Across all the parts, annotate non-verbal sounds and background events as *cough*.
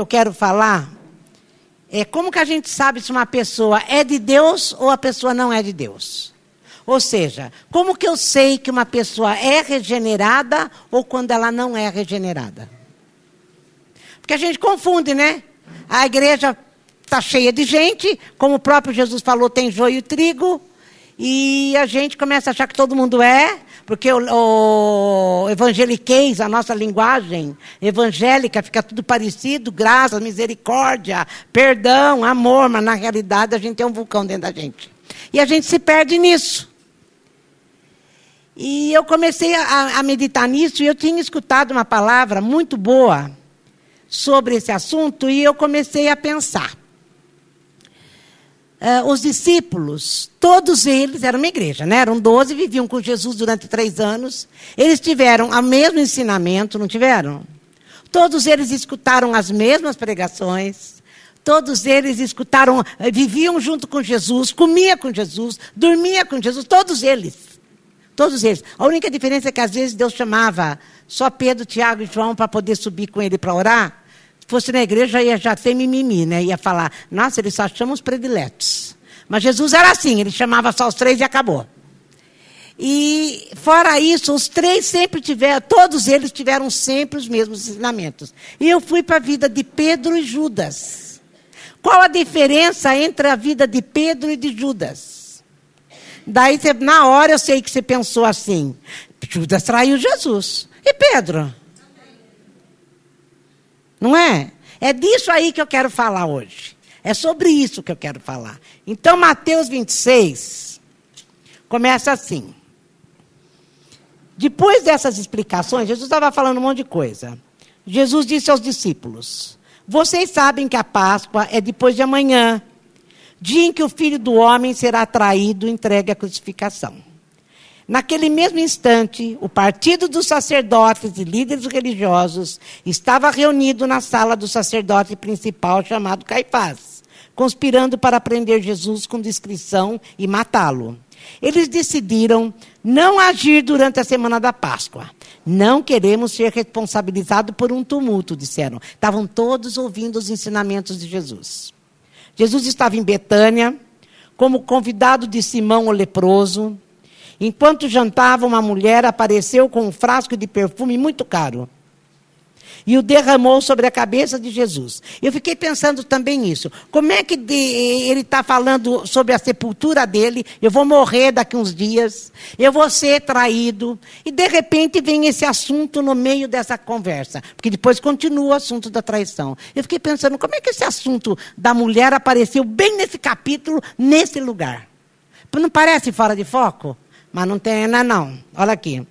eu quero falar é como que a gente sabe se uma pessoa é de Deus ou a pessoa não é de Deus. Ou seja, como que eu sei que uma pessoa é regenerada ou quando ela não é regenerada? Porque a gente confunde, né? A igreja está cheia de gente, como o próprio Jesus falou, tem joio e trigo, e a gente começa a achar que todo mundo é, porque o, o evangeliquez, a nossa linguagem evangélica, fica tudo parecido, graça, misericórdia, perdão, amor, mas na realidade a gente tem um vulcão dentro da gente. E a gente se perde nisso. E eu comecei a, a meditar nisso e eu tinha escutado uma palavra muito boa sobre esse assunto e eu comecei a pensar. Uh, os discípulos, todos eles eram uma igreja, né? eram doze, viviam com Jesus durante três anos. Eles tiveram o mesmo ensinamento, não tiveram? Todos eles escutaram as mesmas pregações. Todos eles escutaram, eh, viviam junto com Jesus, comia com Jesus, dormia com Jesus, todos eles. Todos eles. A única diferença é que às vezes Deus chamava só Pedro, Tiago e João para poder subir com ele para orar fosse na igreja, ia já ter mimimi, né? Ia falar, nossa, eles só chamam os prediletos. Mas Jesus era assim, ele chamava só os três e acabou. E fora isso, os três sempre tiveram, todos eles tiveram sempre os mesmos ensinamentos. E eu fui para a vida de Pedro e Judas. Qual a diferença entre a vida de Pedro e de Judas? Daí, na hora, eu sei que você pensou assim: Judas traiu Jesus. E Pedro? Não é? É disso aí que eu quero falar hoje. É sobre isso que eu quero falar. Então, Mateus 26 começa assim. Depois dessas explicações, Jesus estava falando um monte de coisa. Jesus disse aos discípulos: Vocês sabem que a Páscoa é depois de amanhã, dia em que o filho do homem será traído e entregue à crucificação. Naquele mesmo instante, o partido dos sacerdotes e líderes religiosos estava reunido na sala do sacerdote principal chamado Caifás, conspirando para prender Jesus com discrição e matá-lo. Eles decidiram não agir durante a semana da Páscoa. Não queremos ser responsabilizados por um tumulto, disseram. Estavam todos ouvindo os ensinamentos de Jesus. Jesus estava em Betânia, como convidado de Simão o leproso. Enquanto jantava, uma mulher apareceu com um frasco de perfume muito caro e o derramou sobre a cabeça de Jesus. Eu fiquei pensando também nisso. Como é que de, ele está falando sobre a sepultura dele? Eu vou morrer daqui uns dias, eu vou ser traído. E de repente vem esse assunto no meio dessa conversa. Porque depois continua o assunto da traição. Eu fiquei pensando, como é que esse assunto da mulher apareceu bem nesse capítulo, nesse lugar? Não parece fora de foco? Mas não tem ainda não. Olha aqui.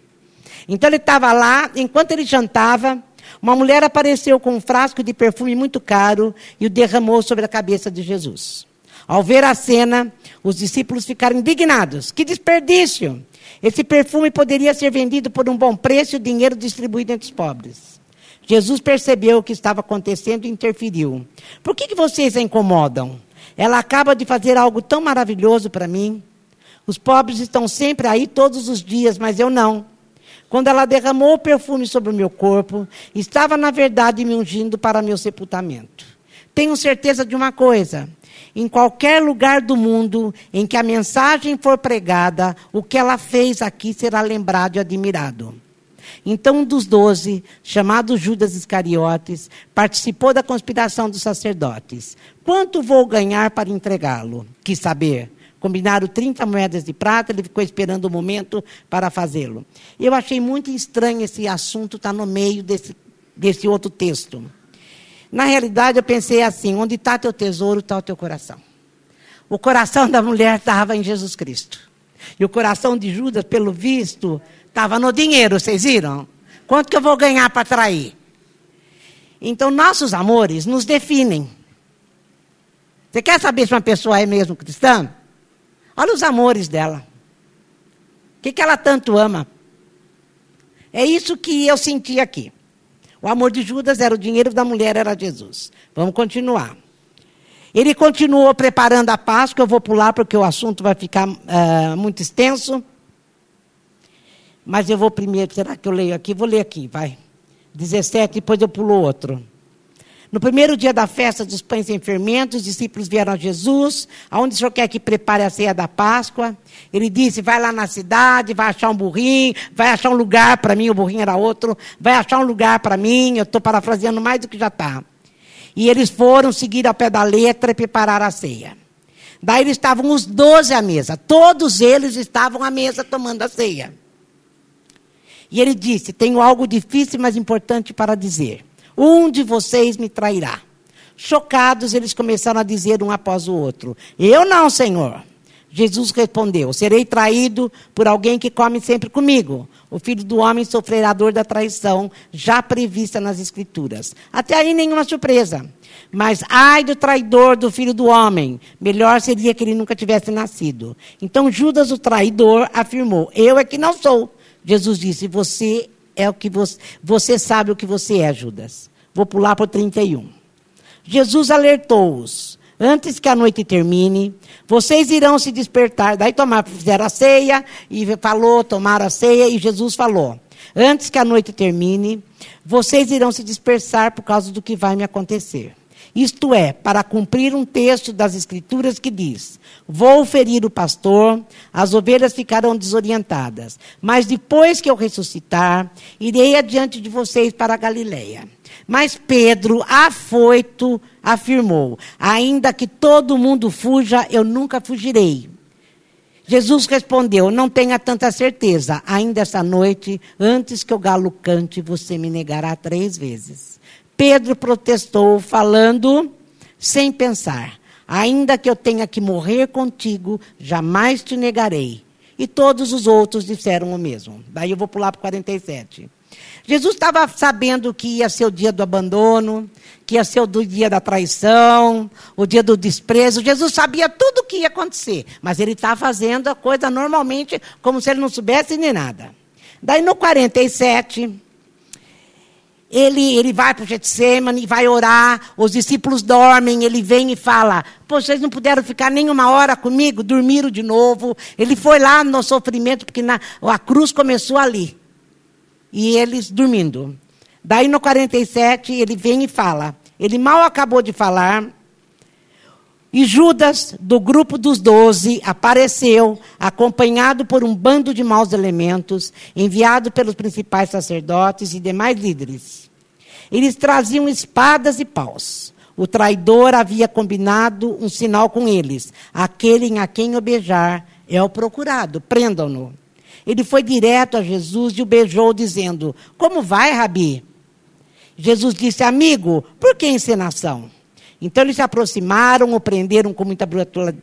Então ele estava lá, enquanto ele jantava, uma mulher apareceu com um frasco de perfume muito caro e o derramou sobre a cabeça de Jesus. Ao ver a cena, os discípulos ficaram indignados. Que desperdício! Esse perfume poderia ser vendido por um bom preço e o dinheiro distribuído entre os pobres. Jesus percebeu o que estava acontecendo e interferiu. Por que, que vocês a incomodam? Ela acaba de fazer algo tão maravilhoso para mim. Os pobres estão sempre aí todos os dias, mas eu não. Quando ela derramou o perfume sobre o meu corpo, estava na verdade me ungindo para meu sepultamento. Tenho certeza de uma coisa: em qualquer lugar do mundo em que a mensagem for pregada, o que ela fez aqui será lembrado e admirado. Então, um dos doze, chamado Judas Iscariotes, participou da conspiração dos sacerdotes. Quanto vou ganhar para entregá-lo? Quis saber. Combinaram 30 moedas de prata, ele ficou esperando o momento para fazê-lo. Eu achei muito estranho esse assunto estar tá no meio desse, desse outro texto. Na realidade, eu pensei assim: onde está teu tesouro, está o teu coração. O coração da mulher estava em Jesus Cristo. E o coração de Judas, pelo visto, estava no dinheiro, vocês viram? Quanto que eu vou ganhar para trair? Então, nossos amores nos definem. Você quer saber se uma pessoa é mesmo cristã? Olha os amores dela. O que, que ela tanto ama? É isso que eu senti aqui. O amor de Judas era o dinheiro da mulher, era Jesus. Vamos continuar. Ele continuou preparando a Páscoa. Eu vou pular porque o assunto vai ficar uh, muito extenso. Mas eu vou primeiro, será que eu leio aqui? Vou ler aqui, vai. 17, depois eu pulo outro. No primeiro dia da festa dos pães sem fermento, os discípulos vieram a Jesus, aonde o senhor quer que prepare a ceia da Páscoa? Ele disse: vai lá na cidade, vai achar um burrinho, vai achar um lugar para mim, o burrinho era outro, vai achar um lugar para mim, eu estou parafraseando mais do que já está. E eles foram seguir ao pé da letra e preparar a ceia. Daí eles estavam os doze à mesa, todos eles estavam à mesa tomando a ceia. E ele disse: Tenho algo difícil, mas importante para dizer. Um de vocês me trairá. Chocados, eles começaram a dizer um após o outro: Eu não, Senhor. Jesus respondeu: Serei traído por alguém que come sempre comigo. O filho do homem sofrerá a dor da traição, já prevista nas Escrituras. Até aí nenhuma surpresa. Mas ai do traidor do filho do homem, melhor seria que ele nunca tivesse nascido. Então Judas, o traidor, afirmou: Eu é que não sou. Jesus disse: Você é o que você, você sabe o que você é, Judas. Vou pular para o 31. Jesus alertou-os. Antes que a noite termine, vocês irão se despertar. Daí tomaram, fizeram a ceia e falou, tomaram a ceia e Jesus falou: Antes que a noite termine, vocês irão se dispersar por causa do que vai me acontecer. Isto é, para cumprir um texto das Escrituras que diz: Vou ferir o pastor, as ovelhas ficarão desorientadas. Mas depois que eu ressuscitar, irei adiante de vocês para a Galileia. Mas Pedro, afoito, afirmou: Ainda que todo mundo fuja, eu nunca fugirei. Jesus respondeu: Não tenha tanta certeza. Ainda essa noite, antes que o galo cante, você me negará três vezes. Pedro protestou, falando sem pensar: Ainda que eu tenha que morrer contigo, jamais te negarei. E todos os outros disseram o mesmo. Daí eu vou pular para 47. Jesus estava sabendo que ia ser o dia do abandono, que ia ser o dia da traição, o dia do desprezo. Jesus sabia tudo o que ia acontecer, mas ele estava fazendo a coisa normalmente, como se ele não soubesse nem nada. Daí no 47, ele, ele vai para o Getsemane, vai orar, os discípulos dormem, ele vem e fala, vocês não puderam ficar nem uma hora comigo, dormiram de novo. Ele foi lá no sofrimento, porque na, a cruz começou ali. E eles dormindo. Daí no 47, ele vem e fala, ele mal acabou de falar, e Judas, do grupo dos doze, apareceu, acompanhado por um bando de maus elementos, enviado pelos principais sacerdotes e demais líderes. Eles traziam espadas e paus. O traidor havia combinado um sinal com eles: aquele a quem o beijar é o procurado, prendam-no. Ele foi direto a Jesus e o beijou, dizendo: Como vai, Rabi? Jesus disse: Amigo, por que encenação? Então eles se aproximaram, o prenderam com muita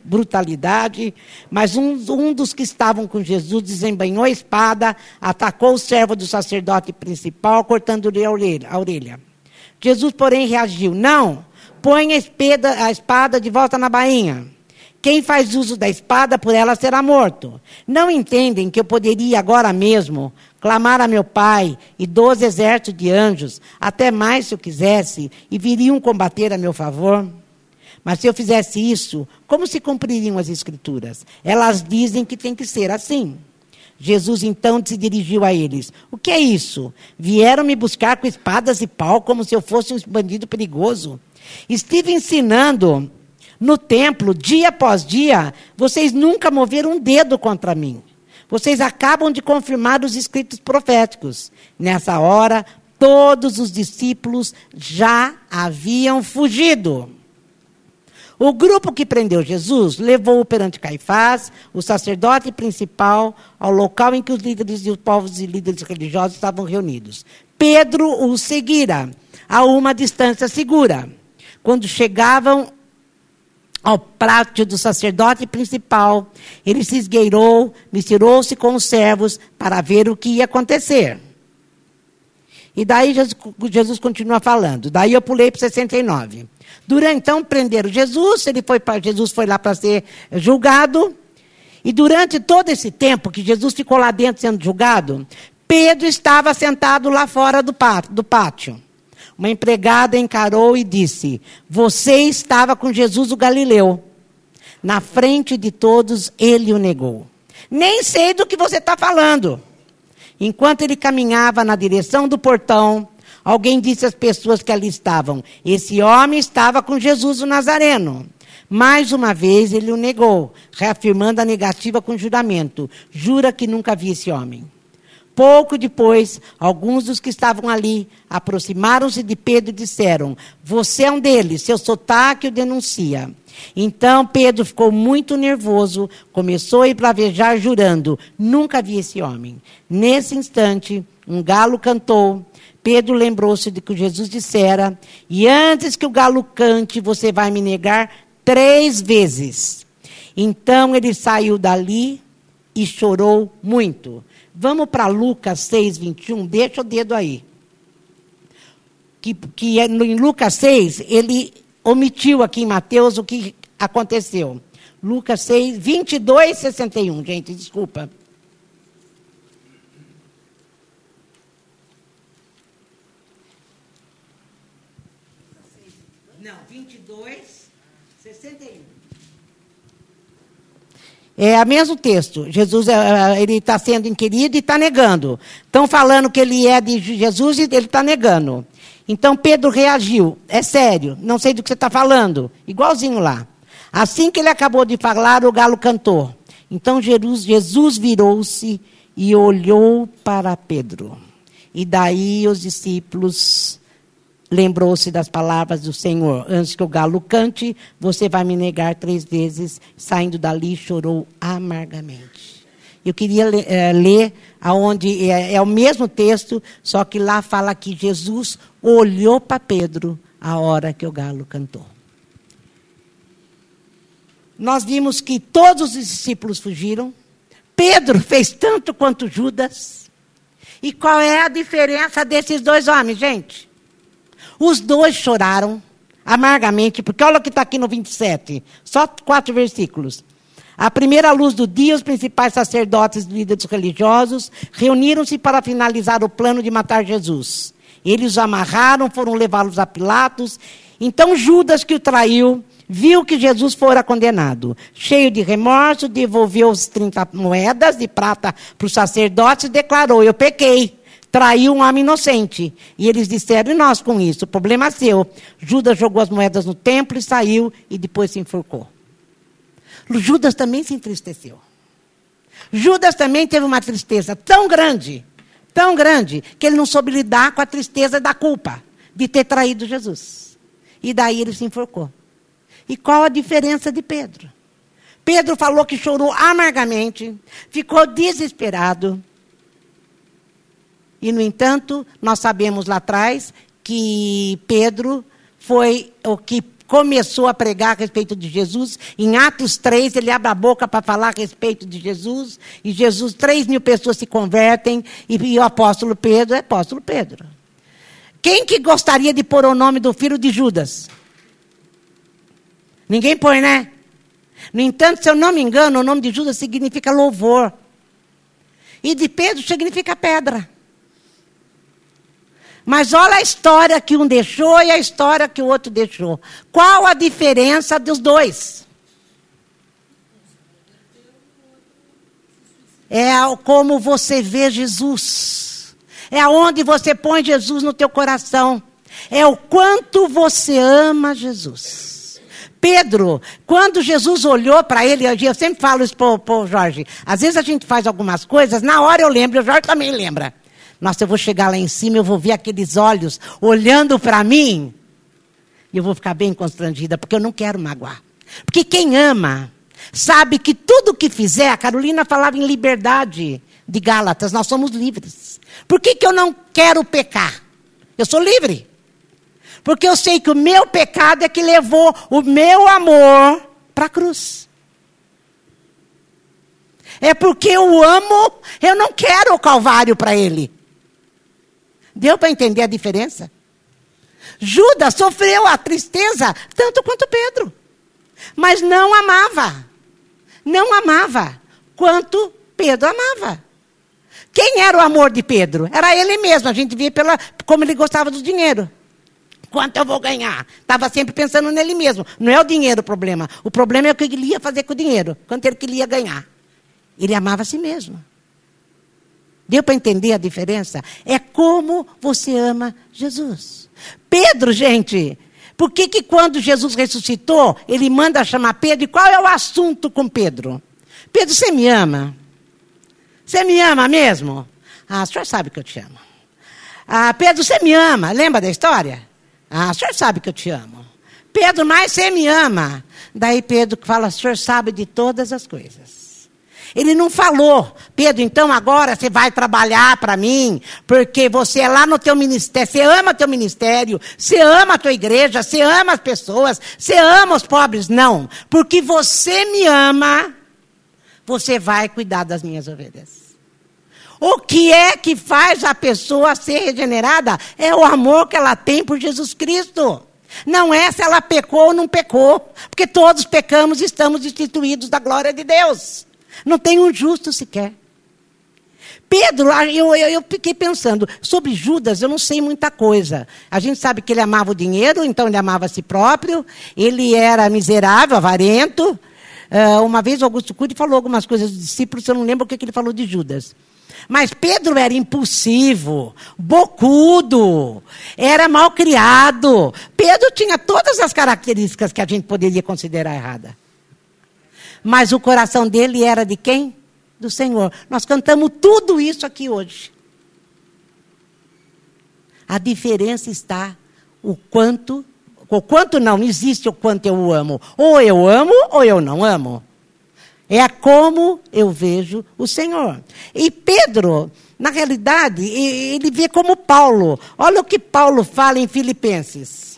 brutalidade, mas um, um, dos que estavam com Jesus desembanhou a espada, atacou o servo do sacerdote principal, cortando-lhe a orelha, a orelha. Jesus, porém, reagiu: Não, põe a espada, a espada de volta na bainha. Quem faz uso da espada, por ela será morto. Não entendem que eu poderia agora mesmo clamar a meu Pai e doze exércitos de anjos, até mais se eu quisesse, e viriam combater a meu favor? Mas se eu fizesse isso, como se cumpririam as Escrituras? Elas dizem que tem que ser assim. Jesus então se dirigiu a eles: O que é isso? Vieram me buscar com espadas e pau como se eu fosse um bandido perigoso. Estive ensinando no templo, dia após dia, vocês nunca moveram um dedo contra mim. Vocês acabam de confirmar os escritos proféticos. Nessa hora, todos os discípulos já haviam fugido. O grupo que prendeu Jesus levou-o perante Caifás, o sacerdote principal, ao local em que os líderes e os povos e líderes religiosos estavam reunidos. Pedro o seguira a uma distância segura. Quando chegavam ao pátio do sacerdote principal. Ele se esgueirou, misturou-se com os servos para ver o que ia acontecer. E daí Jesus, Jesus continua falando. Daí eu pulei para 69. Durante então prenderam Jesus, ele foi para Jesus foi lá para ser julgado. E durante todo esse tempo que Jesus ficou lá dentro sendo julgado, Pedro estava sentado lá fora do pátio. Uma empregada encarou e disse: Você estava com Jesus o Galileu. Na frente de todos, ele o negou. Nem sei do que você está falando. Enquanto ele caminhava na direção do portão, Alguém disse às pessoas que ali estavam: Esse homem estava com Jesus o Nazareno. Mais uma vez ele o negou, reafirmando a negativa com juramento: Jura que nunca vi esse homem. Pouco depois, alguns dos que estavam ali aproximaram-se de Pedro e disseram: Você é um deles, seu sotaque o denuncia. Então Pedro ficou muito nervoso, começou a pravejar, jurando: Nunca vi esse homem. Nesse instante, um galo cantou. Pedro lembrou-se de que Jesus dissera: E antes que o galo cante, você vai me negar três vezes. Então ele saiu dali e chorou muito. Vamos para Lucas 6, 21. Deixa o dedo aí. Que, que é em Lucas 6, ele omitiu aqui em Mateus o que aconteceu. Lucas 6, 22, 61. Gente, desculpa. Não, 22, 61. É o mesmo texto. Jesus é, é, ele está sendo inquirido e está negando. Estão falando que ele é de Jesus e ele está negando. Então Pedro reagiu. É sério, não sei do que você está falando. Igualzinho lá. Assim que ele acabou de falar, o galo cantou. Então Jesus virou-se e olhou para Pedro. E daí os discípulos lembrou-se das palavras do Senhor. Antes que o galo cante, você vai me negar três vezes. Saindo dali, chorou amargamente. Eu queria ler, é, ler aonde é, é, o mesmo texto, só que lá fala que Jesus olhou para Pedro a hora que o galo cantou. Nós vimos que todos os discípulos fugiram. Pedro fez tanto quanto Judas. E qual é a diferença desses dois homens, gente? Os dois choraram amargamente, porque olha o que está aqui no 27, só quatro versículos. A primeira luz do dia, os principais sacerdotes e líderes religiosos reuniram-se para finalizar o plano de matar Jesus. Eles o amarraram, foram levá-los a Pilatos. Então Judas, que o traiu, viu que Jesus fora condenado. Cheio de remorso, devolveu os 30 moedas de prata para os sacerdotes e declarou: Eu pequei traiu um homem inocente. E eles disseram, e nós com isso? O problema é seu. Judas jogou as moedas no templo e saiu e depois se enforcou. Judas também se entristeceu. Judas também teve uma tristeza tão grande, tão grande, que ele não soube lidar com a tristeza da culpa de ter traído Jesus. E daí ele se enforcou. E qual a diferença de Pedro? Pedro falou que chorou amargamente, ficou desesperado, e, no entanto, nós sabemos lá atrás que Pedro foi o que começou a pregar a respeito de Jesus. Em Atos 3, ele abre a boca para falar a respeito de Jesus. E Jesus, 3 mil pessoas se convertem. E, o apóstolo Pedro é apóstolo Pedro. Quem que gostaria de pôr o nome do filho de Judas? Ninguém põe, né? No entanto, se eu não me engano, o nome de Judas significa louvor. E de Pedro significa pedra. Mas olha a história que um deixou e a história que o outro deixou. Qual a diferença dos dois? É como você vê Jesus. É aonde você põe Jesus no teu coração. É o quanto você ama Jesus. Pedro, quando Jesus olhou para ele, eu sempre falo isso para o Jorge. Às vezes a gente faz algumas coisas, na hora eu lembro, o Jorge também lembra. Nossa, eu vou chegar lá em cima, eu vou ver aqueles olhos olhando para mim. E eu vou ficar bem constrangida, porque eu não quero magoar. Porque quem ama, sabe que tudo que fizer, a Carolina falava em liberdade de Gálatas, nós somos livres. Por que, que eu não quero pecar? Eu sou livre. Porque eu sei que o meu pecado é que levou o meu amor para a cruz. É porque eu amo, eu não quero o calvário para ele. Deu para entender a diferença? Judas sofreu a tristeza tanto quanto Pedro, mas não amava. Não amava quanto Pedro amava. Quem era o amor de Pedro? Era ele mesmo. A gente via pela, como ele gostava do dinheiro. Quanto eu vou ganhar? Estava sempre pensando nele mesmo. Não é o dinheiro o problema. O problema é o que ele ia fazer com o dinheiro. Quanto ele queria ganhar. Ele amava a si mesmo. Deu para entender a diferença? É como você ama Jesus. Pedro, gente, por que, que quando Jesus ressuscitou, ele manda chamar Pedro? E qual é o assunto com Pedro? Pedro, você me ama? Você me ama mesmo? Ah, o senhor sabe que eu te amo. Ah, Pedro, você me ama? Lembra da história? Ah, o senhor sabe que eu te amo. Pedro, mas você me ama? Daí Pedro fala: o senhor sabe de todas as coisas. Ele não falou, Pedro, então agora você vai trabalhar para mim, porque você é lá no teu ministério, você ama teu ministério, você ama a tua igreja, você ama as pessoas, você ama os pobres. Não, porque você me ama, você vai cuidar das minhas ovelhas. O que é que faz a pessoa ser regenerada? É o amor que ela tem por Jesus Cristo. Não é se ela pecou ou não pecou, porque todos pecamos e estamos destituídos da glória de Deus. Não tem um justo sequer. Pedro, eu, eu, eu, fiquei pensando, sobre Judas eu não sei muita coisa. A gente sabe que ele amava o dinheiro, então ele amava a si próprio, ele era miserável, avarento. Uh, uma vez Augusto Cury falou algumas coisas dos discípulos, eu não lembro o que, que ele falou de Judas. Mas Pedro era impulsivo, bocudo, era mal criado. Pedro tinha todas as características que a gente poderia considerar errada. Mas o coração dele era de quem? Do Senhor. Nós cantamos tudo isso aqui hoje. A diferença está o quanto, o quanto não existe o quanto eu amo. Ou eu amo ou eu não amo. É como eu vejo o Senhor. E Pedro, na realidade, ele vê como Paulo. Olha o que Paulo fala em Filipenses.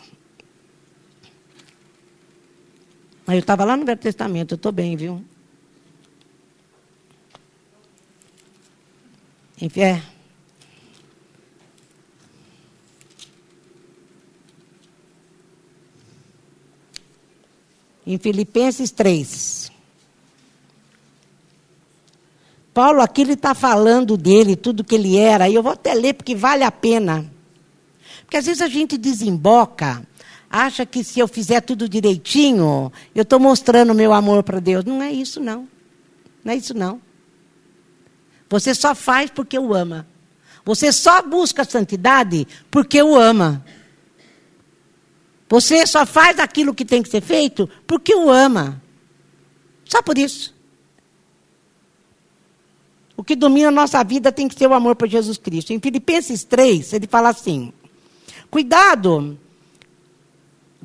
Eu estava lá no Velho Testamento, eu estou bem, viu? Enfim, é. Em Filipenses 3. Paulo aqui está falando dele, tudo que ele era, e eu vou até ler porque vale a pena. Porque às vezes a gente desemboca acha que se eu fizer tudo direitinho, eu estou mostrando meu amor para Deus. Não é isso, não. Não é isso, não. Você só faz porque o ama. Você só busca a santidade porque o ama. Você só faz aquilo que tem que ser feito porque o ama. Só por isso. O que domina a nossa vida tem que ser o amor por Jesus Cristo. Em Filipenses 3, ele fala assim: Cuidado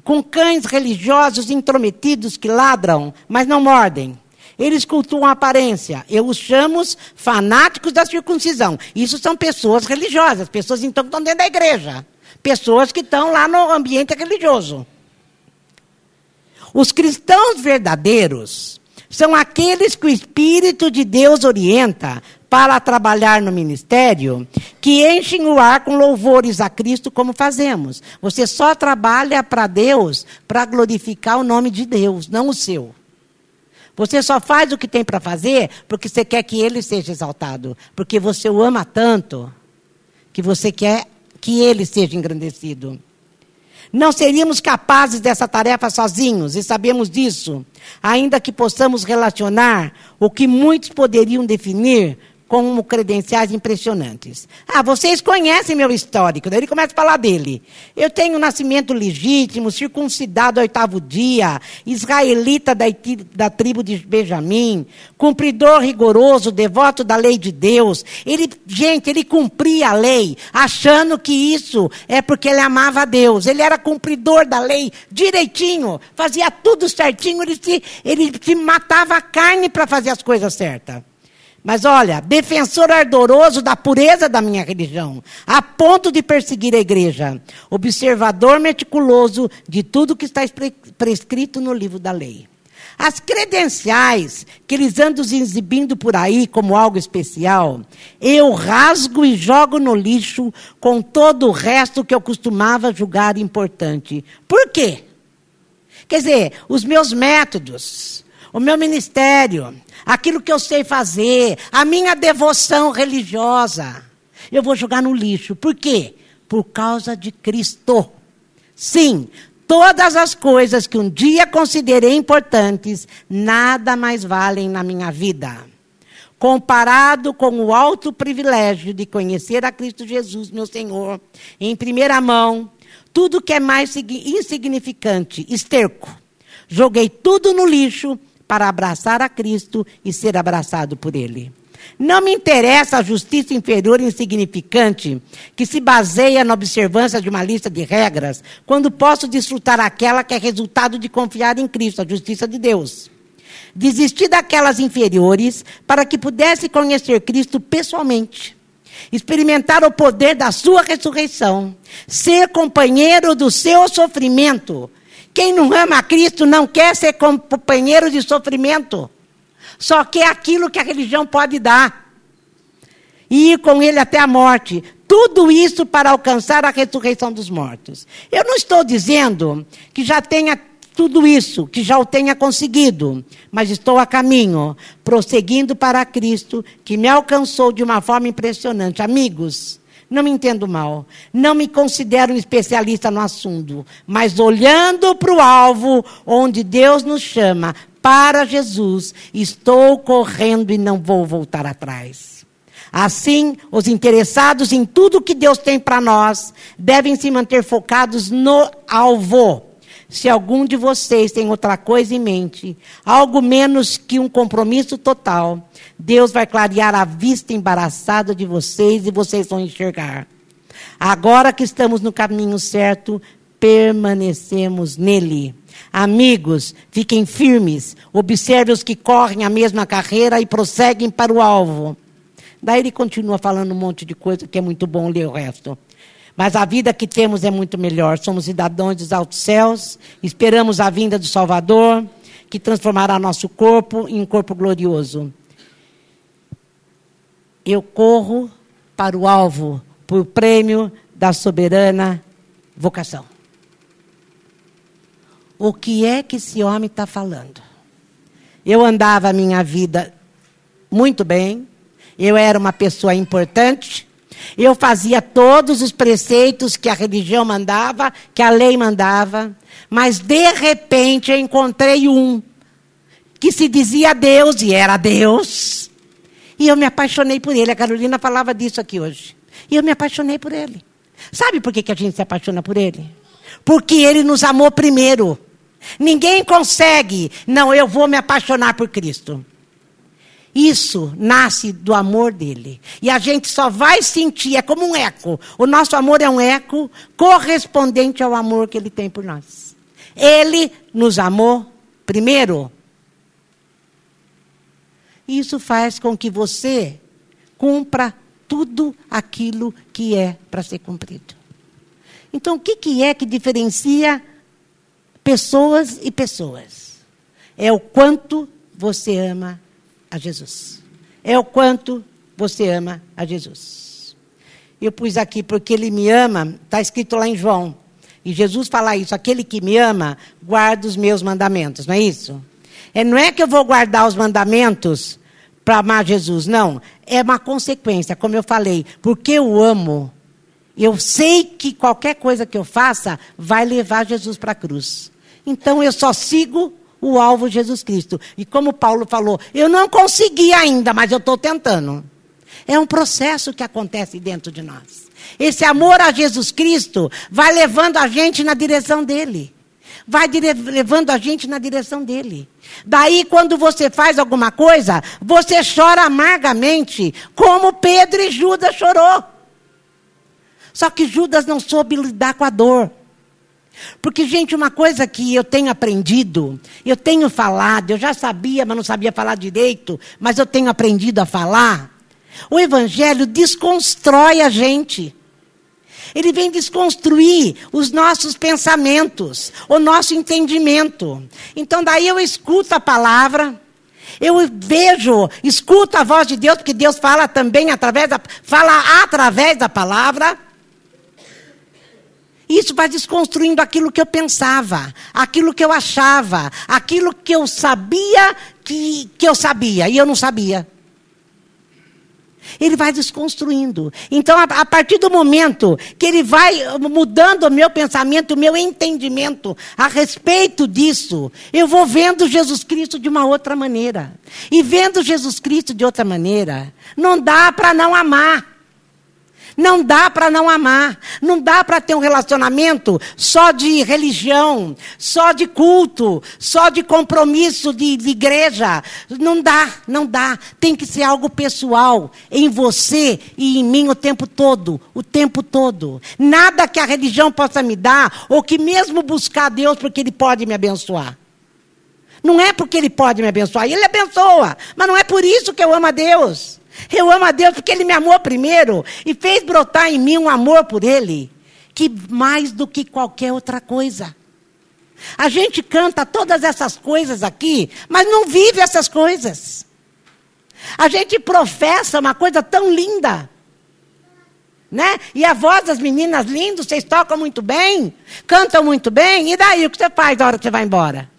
com cães religiosos intrometidos que ladram, mas não mordem. Eles cultuam a aparência. Eu os chamo fanáticos da circuncisão. Isso são pessoas religiosas, pessoas então que estão dentro da igreja. Pessoas que estão lá no ambiente religioso. Os cristãos verdadeiros são aqueles que o Espírito de Deus orienta para trabalhar no ministério, que enchem o ar com louvores a Cristo, como fazemos. Você só trabalha para Deus para glorificar o nome de Deus, não o seu. Você só faz o que tem para fazer porque você quer que ele seja exaltado, porque você o ama tanto que você quer que ele seja engrandecido. Não seríamos capazes dessa tarefa sozinhos, e sabemos disso, ainda que possamos relacionar o que muitos poderiam definir com credenciais impressionantes. Ah, vocês conhecem meu histórico. Daí ele começa a falar dele. Eu tenho nascimento legítimo, circuncidado oitavo dia, israelita da, da tribo de Benjamim, cumpridor rigoroso, devoto da lei de Deus. Ele, gente, ele cumpria a lei, achando que isso é porque ele amava a Deus. Ele era cumpridor da lei direitinho, fazia tudo certinho, ele se, ele se matava a carne para fazer as coisas certas. Mas olha, defensor ardoroso da pureza da minha religião, a ponto de perseguir a igreja, observador meticuloso de tudo que está prescrito no livro da lei. As credenciais que eles andam exibindo por aí como algo especial, eu rasgo e jogo no lixo com todo o resto que eu costumava julgar importante. Por quê? Quer dizer, os meus métodos, o meu ministério, aquilo que eu sei fazer, a minha devoção religiosa, eu vou jogar no lixo. Por quê? Por causa de Cristo. Sim, todas as coisas que um dia considerei importantes, nada mais valem na minha vida. comparado com o alto privilégio de conhecer a Cristo Jesus, meu Senhor, em primeira mão, tudo que é mais insignificante, esterco. Joguei tudo no lixo para abraçar a Cristo e ser abraçado por Ele. Não me interessa a justiça inferior e insignificante, que se baseia na observância de uma lista de regras, quando posso desfrutar aquela que é resultado de confiar em Cristo, a justiça de Deus. Desisti daquelas inferiores para que pudesse conhecer Cristo pessoalmente, experimentar o poder da sua ressurreição, ser companheiro do seu sofrimento. Quem não ama a Cristo não quer ser companheiro de sofrimento. Só quer aquilo que a religião pode dar. E ir com ele até a morte. Tudo isso para alcançar a ressurreição dos mortos. Eu não estou dizendo que já tenha tudo isso, que já o tenha conseguido, mas estou a caminho, prosseguindo para Cristo, que me alcançou de uma forma impressionante. Amigos, não me entendo mal, não me considero um especialista no assunto, mas olhando para o alvo onde Deus nos chama, para Jesus, estou correndo e não vou voltar atrás. Assim, os interessados em tudo que Deus tem para nós devem se manter focados no alvo se algum de vocês tem outra coisa em mente, algo menos que um compromisso total, Deus vai clarear a vista embaraçada de vocês e vocês vão enxergar. Agora que estamos no caminho certo, permanecemos nele. Amigos, fiquem firmes, observe os que correm a mesma carreira e prosseguem para o alvo. Daí ele continua falando um monte de coisa que é muito bom ler o resto. Mas a vida que temos é muito melhor. Somos cidadãos dos altos céus, esperamos a vinda do Salvador, que transformará nosso corpo em um corpo glorioso. Eu corro para o alvo, por prêmio da soberana vocação. O que é que esse homem está falando? Eu andava a minha vida muito bem, eu era uma pessoa importante, eu fazia todos os preceitos que a religião mandava, que a lei mandava, mas de repente eu encontrei um que se dizia Deus e era Deus. E eu me apaixonei por ele. A Carolina falava disso aqui hoje. E eu me apaixonei por ele. Sabe por que, que a gente se apaixona por ele? Porque ele nos amou primeiro. Ninguém consegue, não, eu vou me apaixonar por Cristo. Isso nasce do amor dele. E a gente só vai sentir, é como um eco. O nosso amor é um eco correspondente ao amor que ele tem por nós. Ele nos amou primeiro. Isso faz com que você cumpra tudo aquilo que é para ser cumprido. Então, o que, que é que diferencia pessoas e pessoas? É o quanto você ama a Jesus. É o quanto você ama a Jesus. Eu pus aqui porque ele me ama, está escrito lá em João. E Jesus fala isso: aquele que me ama, guarda os meus mandamentos, não é isso? É, não é que eu vou guardar os mandamentos para amar Jesus, não. É uma consequência, como eu falei, porque eu amo. Eu sei que qualquer coisa que eu faça vai levar Jesus para a cruz. Então eu só sigo o alvo Jesus Cristo. E como Paulo falou, eu não consegui ainda, mas eu estou tentando. É um processo que acontece dentro de nós. Esse amor a Jesus Cristo vai levando a gente na direção dele. Vai levando a gente na direção dele. Daí, quando você faz alguma coisa, você chora amargamente, como Pedro e Judas chorou. Só que Judas não soube lidar com a dor. Porque, gente, uma coisa que eu tenho aprendido, eu tenho falado, eu já sabia, mas não sabia falar direito, mas eu tenho aprendido a falar. O Evangelho desconstrói a gente. Ele vem desconstruir os nossos pensamentos, o nosso entendimento. Então, daí eu escuto a palavra, eu vejo, escuto a voz de Deus, porque Deus fala também através da, fala através da palavra. Isso vai desconstruindo aquilo que eu pensava, aquilo que eu achava, aquilo que eu sabia que, que eu sabia e eu não sabia. Ele vai desconstruindo. Então, a, a, partir do momento que ele vai mudando o meu pensamento, o meu entendimento a respeito disso, eu vou vendo Jesus Cristo de uma outra maneira. E vendo Jesus Cristo de outra maneira, não dá para não amar. Não dá para não amar. Não dá para ter um relacionamento só de religião, só de culto, só de compromisso de, de, igreja. Não dá, não dá. Tem que ser algo pessoal em você e em mim o tempo todo. O tempo todo. Nada que a religião possa me dar, ou que mesmo buscar Deus porque Ele pode me abençoar. Não é porque Ele pode me abençoar, Ele abençoa, mas não é por isso que eu amo a Deus. Eu amo a Deus porque Ele me amou primeiro e fez brotar em mim um amor por Ele, que mais do que qualquer outra coisa. A gente canta todas essas coisas aqui, mas não vive essas coisas. A gente professa uma coisa tão linda. Né? E a voz das meninas lindas, vocês tocam muito bem, cantam muito bem, e daí o que você faz na hora que você vai embora?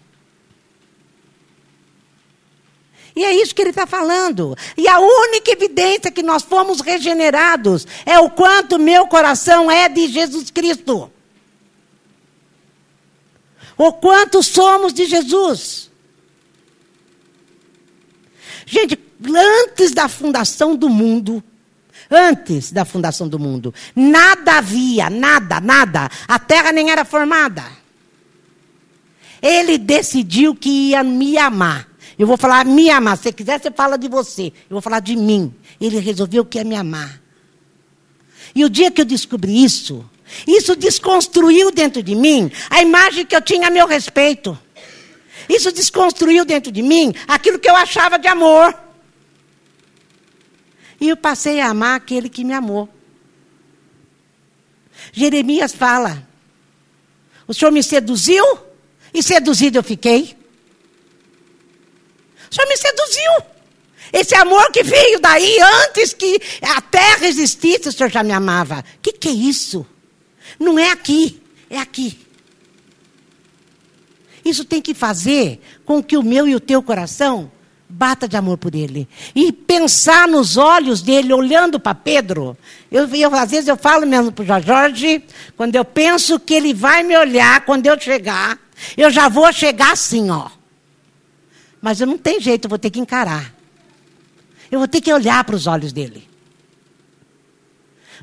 E é isso que ele está falando. E a única evidência que nós fomos regenerados é o quanto meu coração é de Jesus Cristo. O quanto somos de Jesus. Gente, antes da fundação do mundo, antes da fundação do mundo, nada havia, nada, nada. A terra nem era formada. Ele decidiu que ia me amar. Eu vou falar me amar. Se quiser, você fala de você. Eu vou falar de mim. Ele resolveu que é me amar. E o dia que eu descobri isso, isso desconstruiu dentro de mim a imagem que eu tinha a meu respeito. Isso desconstruiu dentro de mim aquilo que eu achava de amor. E eu passei a amar aquele que me amou. Jeremias fala: O Senhor me seduziu e seduzido eu fiquei. O Senhor me seduziu. Esse amor que veio daí antes que a terra existisse, o Senhor já me amava. O que, que é isso? Não é aqui, é aqui. Isso tem que fazer com que o meu e o teu coração bata de amor por ele. E pensar nos olhos dele, olhando para Pedro. Eu, eu, às vezes eu falo mesmo para o Jorge, quando eu penso que ele vai me olhar quando eu chegar, eu já vou chegar assim, ó. Mas eu não tenho jeito, eu vou ter que encarar. Eu vou ter que olhar para os olhos dele.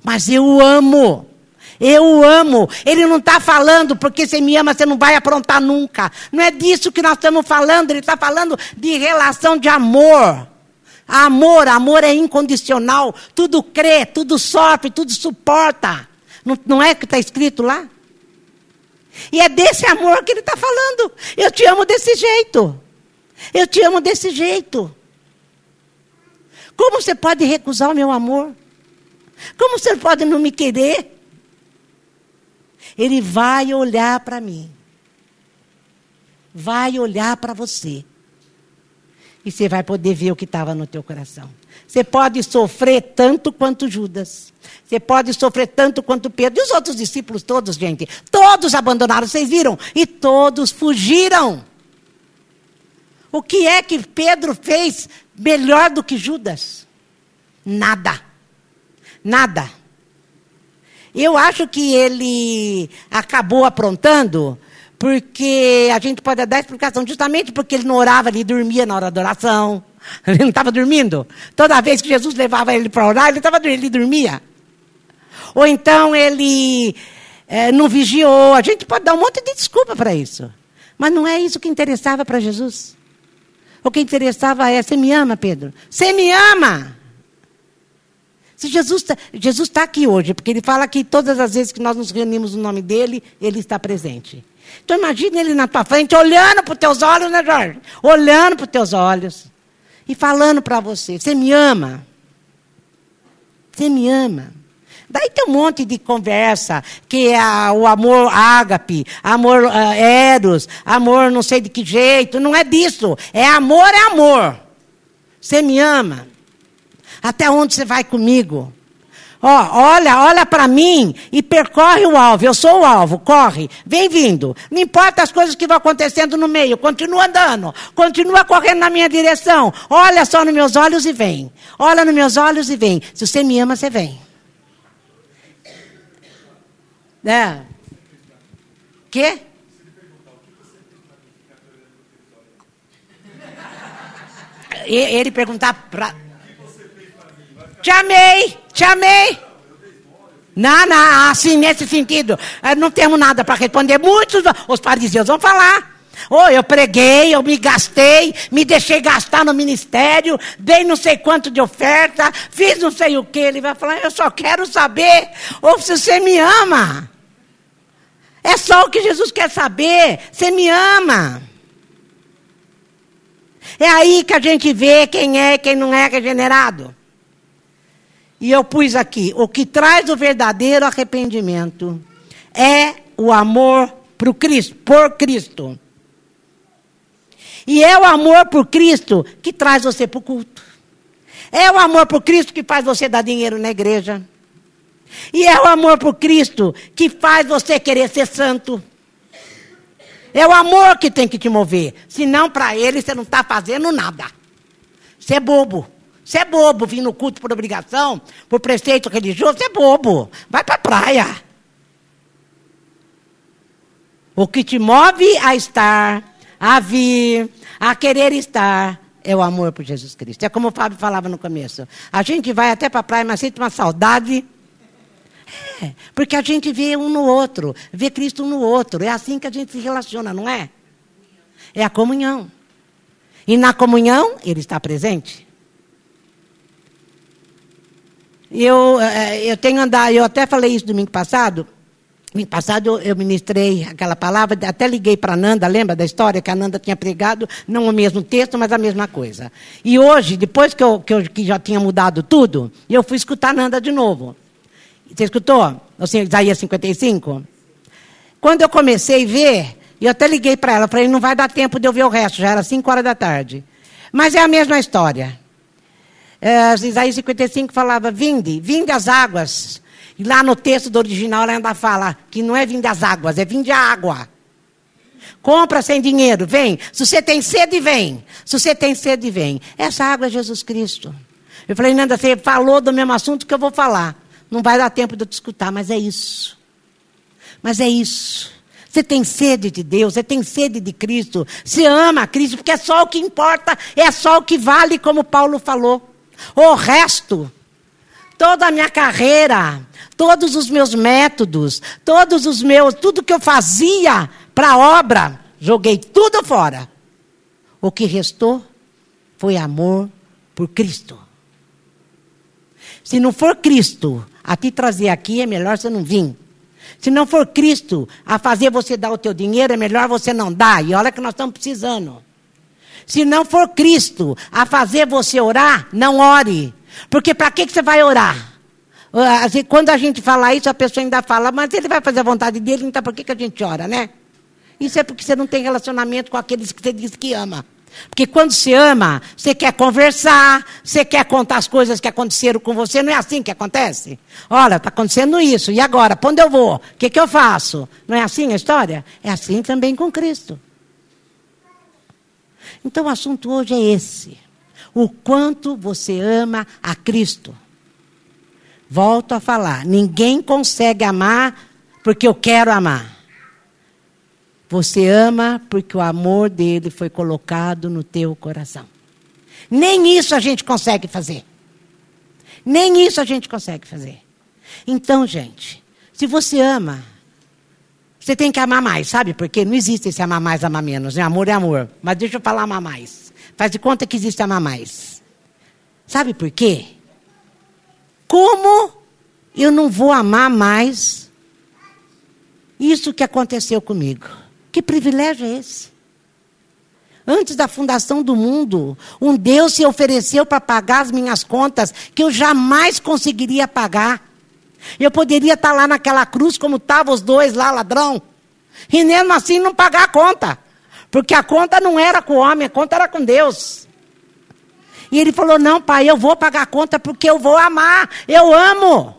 Mas eu amo. Eu amo. Ele não está falando porque você me ama, você não vai aprontar nunca. Não é disso que nós estamos falando. Ele está falando de relação de amor. Amor, amor é incondicional. Tudo crê, tudo sofre, tudo suporta. Não, não é que está escrito lá? E é desse amor que ele está falando. Eu te amo desse jeito. Eu te amo desse jeito. Como você pode recusar o meu amor? Como você pode não me querer? Ele vai olhar para mim. Vai olhar para você. E você vai poder ver o que estava no teu coração. Você pode sofrer tanto quanto Judas. Você pode sofrer tanto quanto Pedro. E os outros discípulos todos, gente? Todos abandonaram, vocês viram? E todos fugiram. O que é que Pedro fez melhor do que Judas? Nada. Nada. Eu acho que ele acabou aprontando, porque a gente pode dar explicação, justamente porque ele não orava, ele dormia na hora da oração. *laughs* Ele não estava dormindo. Toda vez que Jesus levava ele para orar, ele, tava, ele dormia. Ou então ele é, não vigiou. A gente pode dar um monte de desculpa para isso. Mas não é isso que interessava para Jesus. O que interessava é: você me ama, Pedro? Você me ama! Se Jesus está tá aqui hoje, porque ele fala que todas as vezes que nós nos reunimos no nome dele, ele está presente. Então imagine ele na tua frente, olhando para os teus olhos, né, Jorge? Olhando para os teus olhos e falando para você: Você me ama? Você me ama? Daí tem um monte de conversa, que é o amor ágape, amor uh, eros, amor não sei de que jeito. Não é disso. É amor, é amor. Você me ama. Até onde você vai comigo? Ó, olha, olha para mim e percorre o alvo. Eu sou o alvo, corre, vem vindo. Não importa as coisas que vão acontecendo no meio, continua andando, continua correndo na minha direção. Olha só nos meus olhos e vem. Olha nos meus olhos e vem. Se você me ama, você vem. É. Quê? Ele perguntar para. Te amei, te amei. Não, não, assim, nesse sentido. Eh, não temos nada para responder. Muitos, os fariseus vão falar. Oh, eu preguei, eu me gastei, me deixei gastar no ministério, dei não sei quanto de oferta, fiz não sei o que. Ele vai falar, eu só quero saber ou se você me ama. É só o que Jesus quer saber. Você me ama. É aí que a gente vê quem é e quem não é regenerado. E eu pus aqui: o que traz o verdadeiro arrependimento é o amor por Cristo, por Cristo. E é o amor por Cristo que traz você para o culto. É o amor por Cristo que faz você dar dinheiro na igreja. E é o amor por Cristo que faz você querer ser santo. É o amor que tem que te mover. Senão, para ele, você não está fazendo nada. Você é bobo. Você é bobo vir no culto por obrigação, por preceito religioso, você é bobo. Vai para a praia. O que te move a estar, a vir, a querer estar, é o amor por Jesus Cristo. É como o Fábio falava no começo. A gente vai até para a praia, mas sente uma saudade é, porque a gente vê um no outro, vê Cristo um no outro. É assim que a gente se relaciona, não é? É a comunhão. E na comunhão, Ele está presente. Eu, é, eu tenho andado, eu até falei isso domingo passado. Domingo passado eu, ministrei aquela palavra, até liguei para a Nanda, lembra da história que a Nanda tinha pregado, não o mesmo texto, mas a mesma coisa. E hoje, depois que eu, que eu que já tinha mudado tudo, eu fui escutar a Nanda de novo. Você escutou? Assim, Isaías 55? Quando eu comecei a ver, eu até liguei para ela, falei, não vai dar tempo de eu ver o resto, já era 5 horas da tarde. Mas é a mesma história. É, Isaías 55 falava, vinde, vinde as águas. E lá no texto do original ela ainda fala que não é vinde as águas, é vinde a água. Compra sem dinheiro, vem. Se você tem sede, vem. Se você tem sede, vem. Essa água é Jesus Cristo. Eu falei, Nanda, você falou do mesmo assunto que eu vou falar. Não vai dar tempo de eu te escutar, mas é isso. Mas é isso. Você tem sede de Deus, você tem sede de Cristo, você ama Cristo, porque é só o que importa, é só o que vale, como Paulo falou. O resto, toda a minha carreira, todos os meus métodos, todos os meus, tudo que eu fazia para a obra, joguei tudo fora. O que restou foi amor por Cristo. Se não for Cristo a te trazer aqui, é melhor você não vir. Se não for Cristo a fazer você dar o teu dinheiro, é melhor você não dar. E olha que nós estamos precisando. Se não for Cristo a fazer você orar, não ore. Porque para que, que você vai orar? Ah, quando a gente fala isso, a pessoa ainda fala, mas ele vai fazer a vontade dele, então por que, que a gente ora, né? Isso é porque você não tem relacionamento com aqueles que você diz que ama. Porque quando você ama, você quer conversar, você quer contar as coisas que aconteceram com você, não é assim que acontece? Olha, está acontecendo isso, e agora? Para onde eu vou? O que, que eu faço? Não é assim a história? É assim também com Cristo. Então o assunto hoje é esse: o quanto você ama a Cristo. Volto a falar: ninguém consegue amar porque eu quero amar. Você ama porque o amor dele foi colocado no teu coração. Nem isso a gente consegue fazer. Nem isso a gente consegue fazer. Então, gente, se você ama, você tem que amar mais, sabe? Porque não existe esse amar mais, amar menos. Né? Amor é amor. Mas deixa eu falar amar mais. Faz de conta que existe amar mais. Sabe por quê? Como eu não vou amar mais isso que aconteceu comigo? Que privilégio é esse? Antes da fundação do mundo, um Deus se ofereceu para pagar as minhas contas que eu jamais conseguiria pagar. Eu poderia estar lá naquela cruz como estavam os dois lá, ladrão, e mesmo assim não pagar a conta. Porque a conta não era com o homem, a conta era com Deus. E ele falou: Não, pai, eu vou pagar a conta porque eu vou amar. Eu amo.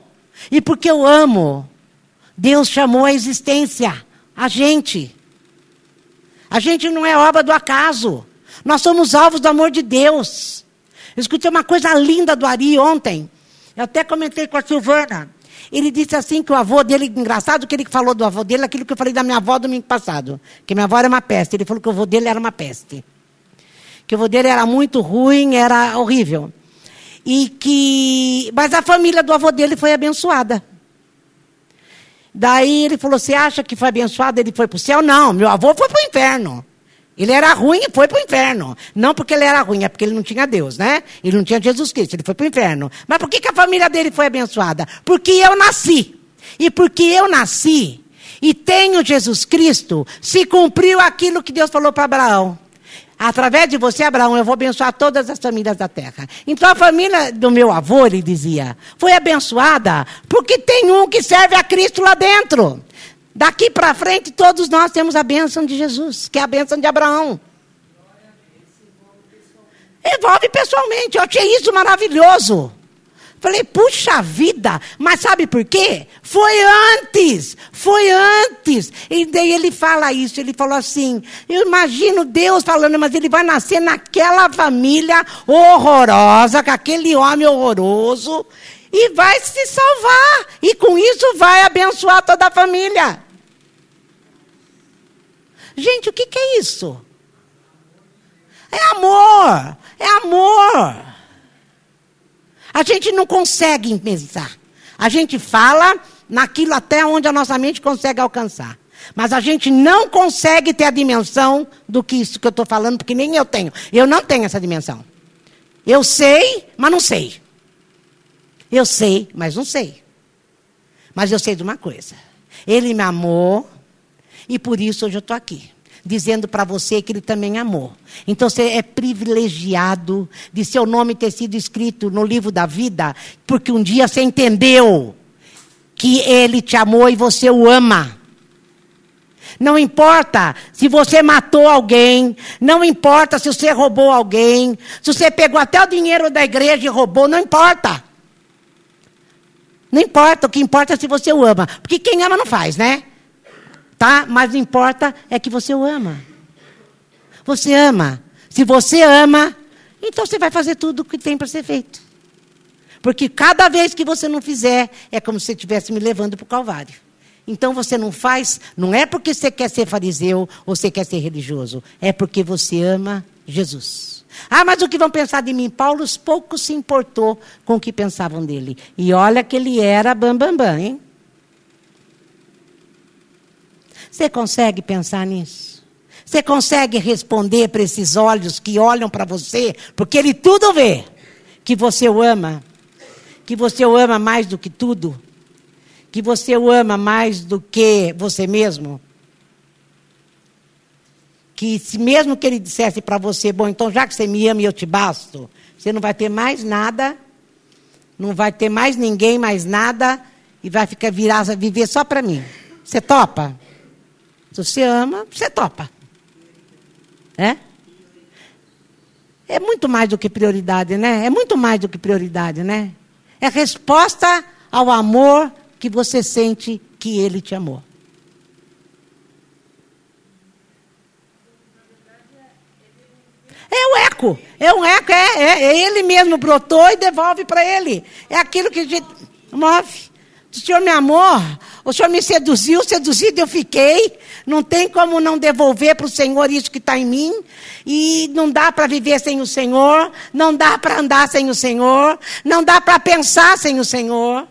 E porque eu amo, Deus chamou a existência, a gente. A gente não é obra do acaso. Nós somos alvos do amor de Deus. Eu escutei uma coisa linda do Ari ontem. Eu até comentei com a Silvana. Ele disse assim que o avô dele, engraçado que ele falou do avô dele, aquilo que eu falei da minha avó domingo passado. Que minha avó era uma peste. Ele falou que o avô dele era uma peste. Que o avô dele era muito ruim, era horrível. E que. Mas a família do avô dele foi abençoada. Daí ele falou: Você acha que foi abençoado? Ele foi para o céu? Não, meu avô foi para o inferno. Ele era ruim e foi para o inferno. Não porque ele era ruim, é porque ele não tinha Deus, né? Ele não tinha Jesus Cristo, ele foi para o inferno. Mas por que, que a família dele foi abençoada? Porque eu nasci. E porque eu nasci e tenho Jesus Cristo, se cumpriu aquilo que Deus falou para Abraão. Através de você, Abraão, eu vou abençoar todas as famílias da terra. Então a família do meu avô, ele dizia, foi abençoada porque tem um que serve a Cristo lá dentro. Daqui para frente, todos nós temos a bênção de Jesus, que é a bênção de Abraão. Envolve pessoalmente. Eu achei isso maravilhoso. Falei, puxa vida, mas sabe por quê? Foi antes, foi antes. E daí ele fala isso, ele falou assim: eu imagino Deus falando, mas ele vai nascer naquela família horrorosa, com aquele homem horroroso, e vai se salvar. E com isso vai abençoar toda a família. Gente, o que, que é isso? É amor, é amor. A gente não consegue pensar. A gente fala naquilo até onde a nossa mente consegue alcançar. Mas a gente não consegue ter a dimensão do que isso que eu estou falando, porque nem eu tenho. Eu não tenho essa dimensão. Eu sei, mas não sei. Eu sei, mas não sei. Mas eu sei de uma coisa. Ele me amou e por isso hoje eu estou aqui. Dizendo para você que ele também amou. Então você é privilegiado de seu nome ter sido escrito no livro da vida, porque um dia você entendeu que ele te amou e você o ama. Não importa se você matou alguém, não importa se você roubou alguém, se você pegou até o dinheiro da igreja e roubou, não importa. Não importa, o que importa é se você o ama. Porque quem ama não faz, né? Tá? Mas o importa é que você o ama. Você ama. Se você ama, então você vai fazer tudo o que tem para ser feito. Porque cada vez que você não fizer, é como se você estivesse me levando para o Calvário. Então você não faz, não é porque você quer ser fariseu ou você quer ser religioso, é porque você ama Jesus. Ah, mas o que vão pensar de mim? Paulo pouco se importou com o que pensavam dele. E olha que ele era bambambam, bam, bam, hein? Você consegue pensar nisso? Você consegue responder para esses olhos que olham para você, porque ele tudo vê, que você o ama, que você o ama mais do que tudo, que você o ama mais do que você mesmo? Que se mesmo que ele dissesse para você, bom, então já que você me ama e eu te basto, você não vai ter mais nada, não vai ter mais ninguém, mais nada, e vai ficar virar, viver só para mim. Você topa? Se você ama, você topa. É? É muito mais do que prioridade, né? É muito mais do que prioridade, né? É resposta ao amor que você sente que ele te amou. É o eco. É um eco, é, é, é ele mesmo brotou e devolve para ele. É aquilo que a gente move. O Senhor me amou, o Senhor me seduziu, seduzido eu fiquei. Não tem como não devolver para o Senhor isso que está em mim. E não dá para viver sem o Senhor, não dá para andar sem o Senhor, não dá para pensar sem o Senhor.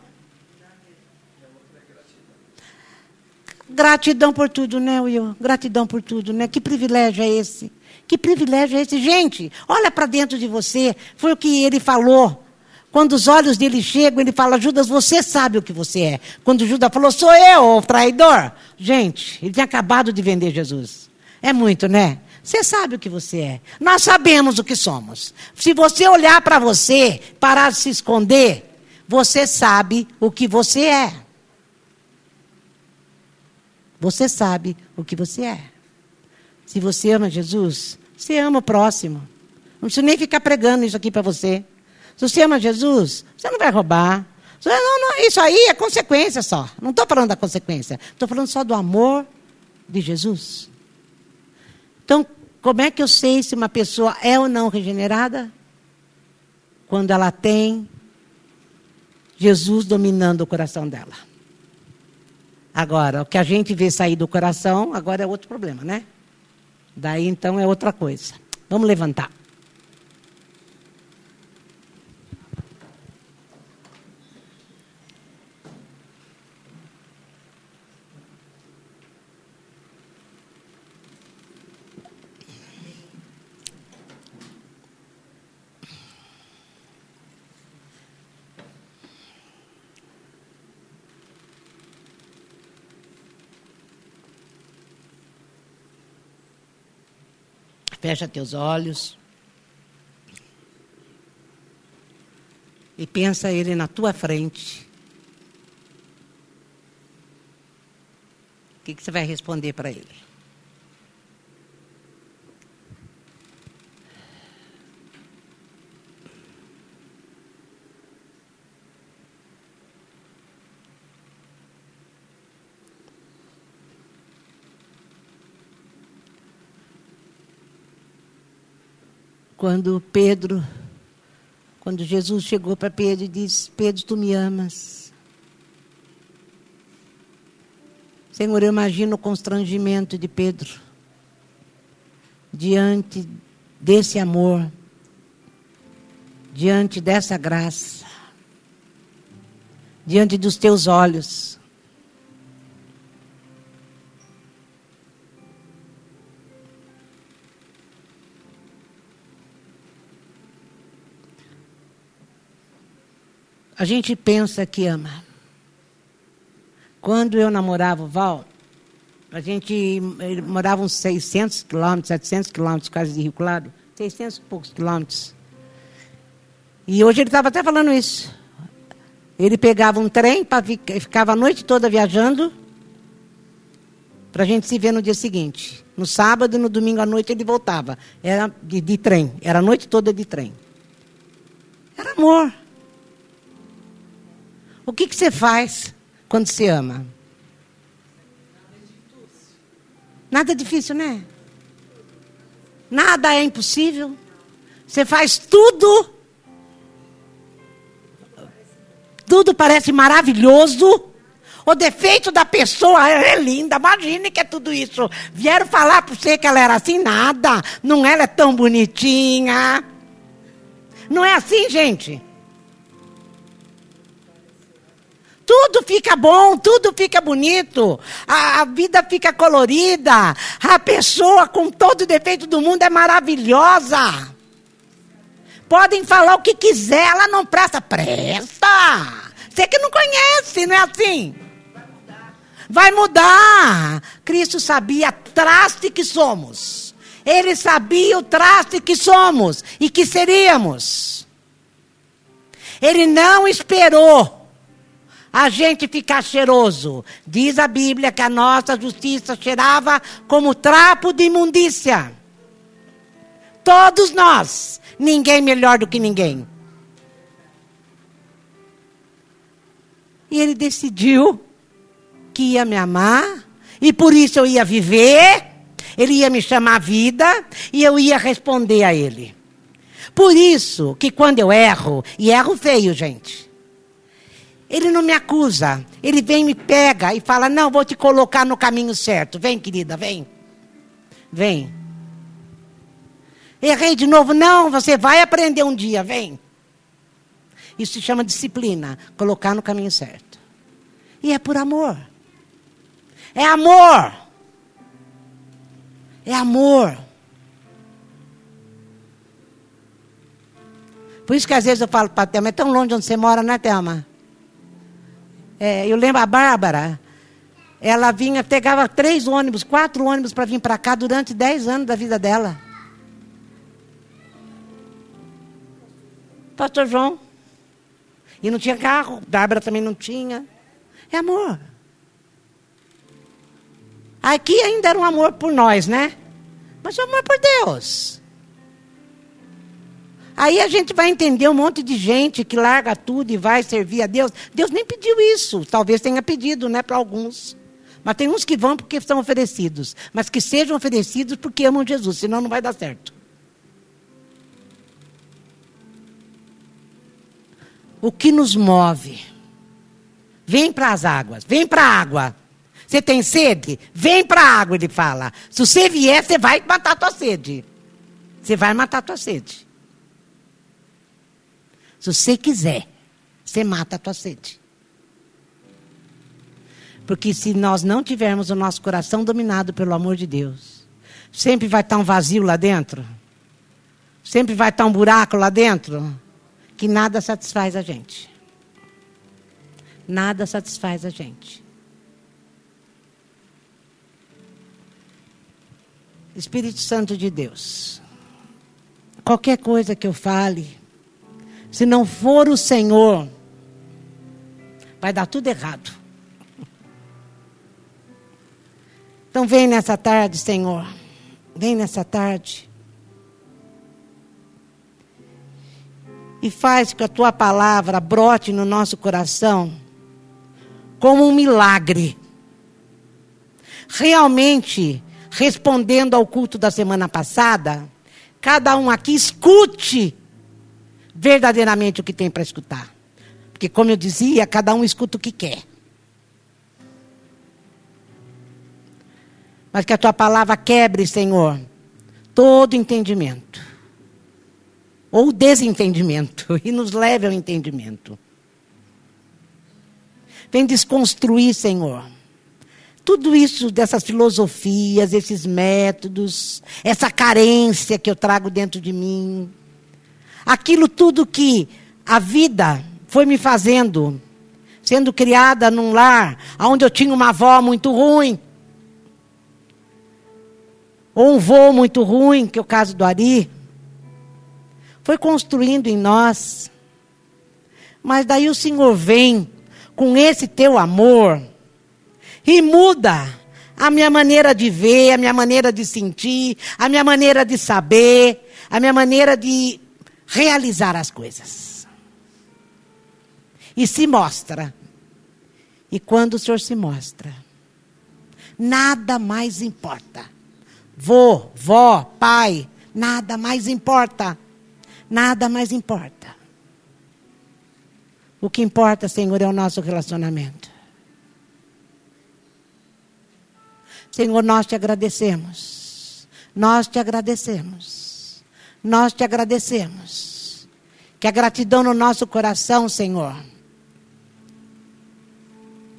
Gratidão por tudo, né, Will? Gratidão por tudo, né? Que privilégio é esse? Que privilégio é esse? Gente, olha para dentro de você. Foi o que ele falou. Quando os olhos dele chegam, ele fala: Judas, você sabe o que você é. Quando Judas falou: Sou eu, o traidor. Gente, ele tinha acabado de vender Jesus. É muito, né? Você sabe o que você é. Nós sabemos o que somos. Se você olhar para você, parar de se esconder, você sabe o que você é. Você sabe o que você é. Se você ama Jesus, você ama o próximo. Não precisa nem ficar pregando isso aqui para você. Se você ama Jesus, você não vai roubar, Não, não, isso aí é consequência só. Não estou falando da consequência. Estou falando só do amor de Jesus. Então, como é que eu sei se uma pessoa é ou não regenerada? Quando ela tem Jesus dominando o coração dela. Agora, o que a gente vê sair do coração, agora é outro problema, né? Daí então é outra coisa. Vamos levantar. Fecha teus olhos. E pensa ele na tua frente. O que, que você vai responder para ele? Quando Pedro, quando Jesus chegou para Pedro e disse: Pedro, tu me amas. Senhor, eu imagino o constrangimento de Pedro diante desse amor, diante dessa graça, diante dos teus olhos. A gente pensa que ama. Quando eu namorava o Val, a gente morava uns 600 quilômetros, 700 quilômetros quase de Rio Claro, 600 e poucos quilômetros. E hoje ele estava até falando isso. Ele pegava um trem, pra, ficava a noite toda viajando, para a gente se ver no dia seguinte. No sábado e no domingo à noite ele voltava. Era de, de trem, era a noite toda de trem. Era amor. O que, que você faz quando se ama? Nada difícil, né? Nada é impossível. Você faz tudo. Tudo parece maravilhoso. O defeito da pessoa é linda. Imagine que é tudo isso. Vieram falar para você que ela era assim, nada. Não ela é tão bonitinha. Não é assim, gente. Tudo fica bom, tudo fica bonito, a, a, vida fica colorida, a pessoa com todo o defeito do mundo é maravilhosa. Podem falar o que quiser, ela não presta, presta. Você que não conhece, não é assim? Vai mudar. Cristo sabia a traste que somos. Ele sabia o traste que somos e que seríamos. Ele não esperou a gente ficar cheiroso. Diz a Bíblia que a nossa justiça cheirava como trapo de imundícia. Todos nós. Ninguém melhor do que ninguém. E ele decidiu que ia me amar, e por isso eu ia viver, ele ia me chamar vida, e eu ia responder a ele. Por isso que quando eu erro, e erro feio, gente. Ele não me acusa. Ele vem, me pega e fala: Não, vou te colocar no caminho certo. Vem, querida, vem. Vem. Errei de novo. Não, você vai aprender um dia. Vem. Isso se chama disciplina colocar no caminho certo. E é por amor. É amor. É amor. Por isso que às vezes eu falo para a Thelma, é tão longe onde você mora, né, Thelma? É, eu lembro a Bárbara, ela vinha, pegava três ônibus, quatro ônibus para vir para cá durante dez anos da vida dela. Pastor João. E não tinha carro, Bárbara também não tinha. É amor. Aqui ainda era um amor por nós, né? Mas o amor por Deus. Aí a gente vai entender um monte de gente que larga tudo e vai servir a Deus. Deus nem pediu isso. Talvez tenha pedido, né, para alguns. Mas tem uns que vão porque são oferecidos. Mas que sejam oferecidos porque amam Jesus, senão não vai dar certo. O que nos move? Vem para as águas, vem para a água. Você tem sede? Vem para a água, ele fala. Se você vier, você vai matar a tua sede. Você vai matar a tua sede. Se você quiser, você mata a tua sede. Porque se nós não tivermos o nosso coração dominado pelo amor de Deus, sempre vai estar um vazio lá dentro. Sempre vai estar um buraco lá dentro que nada satisfaz a gente. Nada satisfaz a gente. Espírito Santo de Deus, qualquer coisa que eu fale, se não for o Senhor, vai dar tudo errado. Então vem nessa tarde, Senhor. Vem nessa tarde. E faz que a tua palavra brote no nosso coração como um milagre. Realmente, respondendo ao culto da semana passada, cada um aqui escute verdadeiramente o que tem para escutar. Porque, como eu dizia, cada um escuta o que quer. Mas que a tua palavra quebre, Senhor, todo entendimento. Ou desentendimento. *laughs* E nos leve ao entendimento. Vem desconstruir, Senhor. Tudo isso dessas filosofias, esses métodos, essa carência que eu trago dentro de mim. Aquilo tudo que a vida foi me fazendo, sendo criada num lar onde eu tinha uma avó muito ruim ou um voo muito ruim, que é o caso do Ari, foi construindo em nós. Mas daí o Senhor vem com esse teu amor e muda a minha maneira de ver, a minha maneira de sentir, a minha maneira de saber, a minha maneira de realizar as coisas. E se mostra. E quando o Senhor se mostra, nada mais importa vô, vó, pai, nada mais importa. Nada mais importa. O que importa, Senhor, é o nosso relacionamento. Senhor, nós te agradecemos. Nós te agradecemos. Nós te agradecemos. Que a gratidão no nosso coração, Senhor,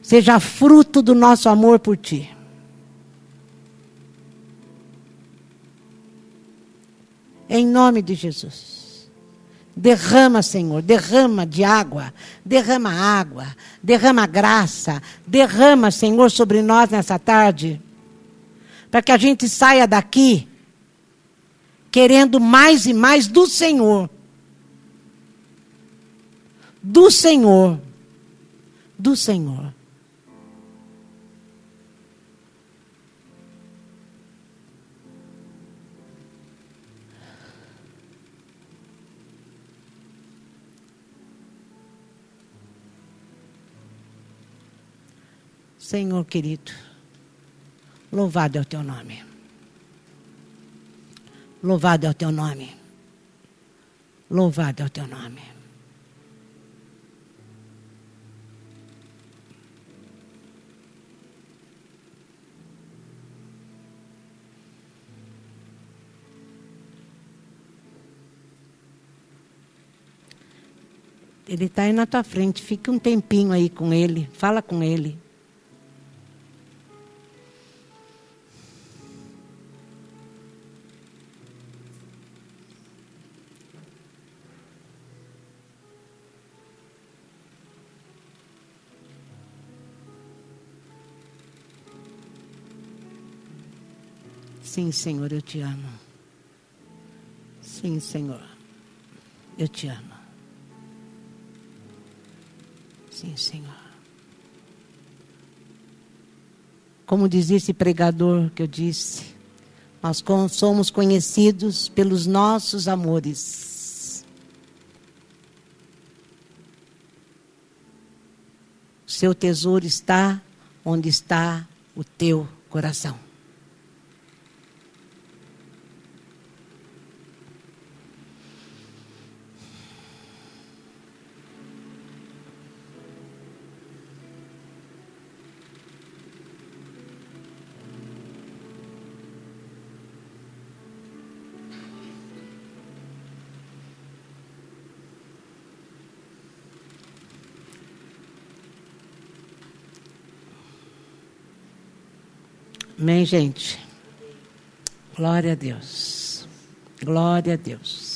seja fruto do nosso amor por Ti. Em nome de Jesus. Derrama, Senhor, derrama de água, derrama água, derrama graça, derrama, Senhor, sobre nós nessa tarde, para que a gente saia daqui querendo mais e mais do Senhor. Do Senhor. Do Senhor. Senhor querido, louvado é o teu nome. Louvado é o teu nome. Louvado é o teu nome. Ele está aí na tua frente. Fica um tempinho aí com ele. Fala com ele. Sim, Senhor, eu te amo. Sim, Senhor, eu te amo. Sim, Senhor. Como dizia esse pregador que eu disse, nós somos conhecidos pelos nossos amores. Seu tesouro está onde está o teu coração. Amém, gente? Glória a Deus. Glória a Deus.